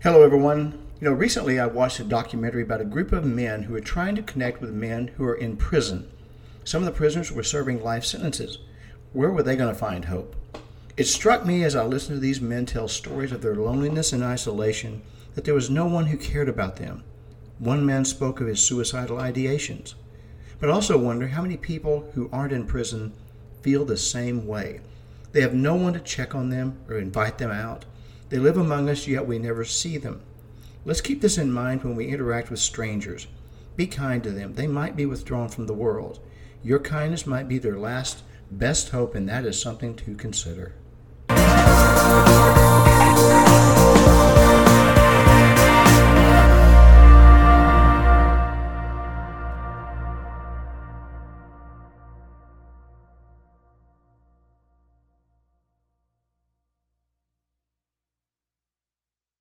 Hello, everyone. You know, recently I watched a documentary about a group of men who are trying to connect with men who are in prison. Some of the prisoners were serving life sentences. Where were they going to find hope? It struck me as I listened to these men tell stories of their loneliness and isolation that there was no one who cared about them. One man spoke of his suicidal ideations. But I also wonder how many people who aren't in prison feel the same way. They have no one to check on them or invite them out. They live among us, yet we never see them. Let's keep this in mind when we interact with strangers. Be kind to them. They might be withdrawn from the world. Your kindness might be their last best hope, and that is something to consider.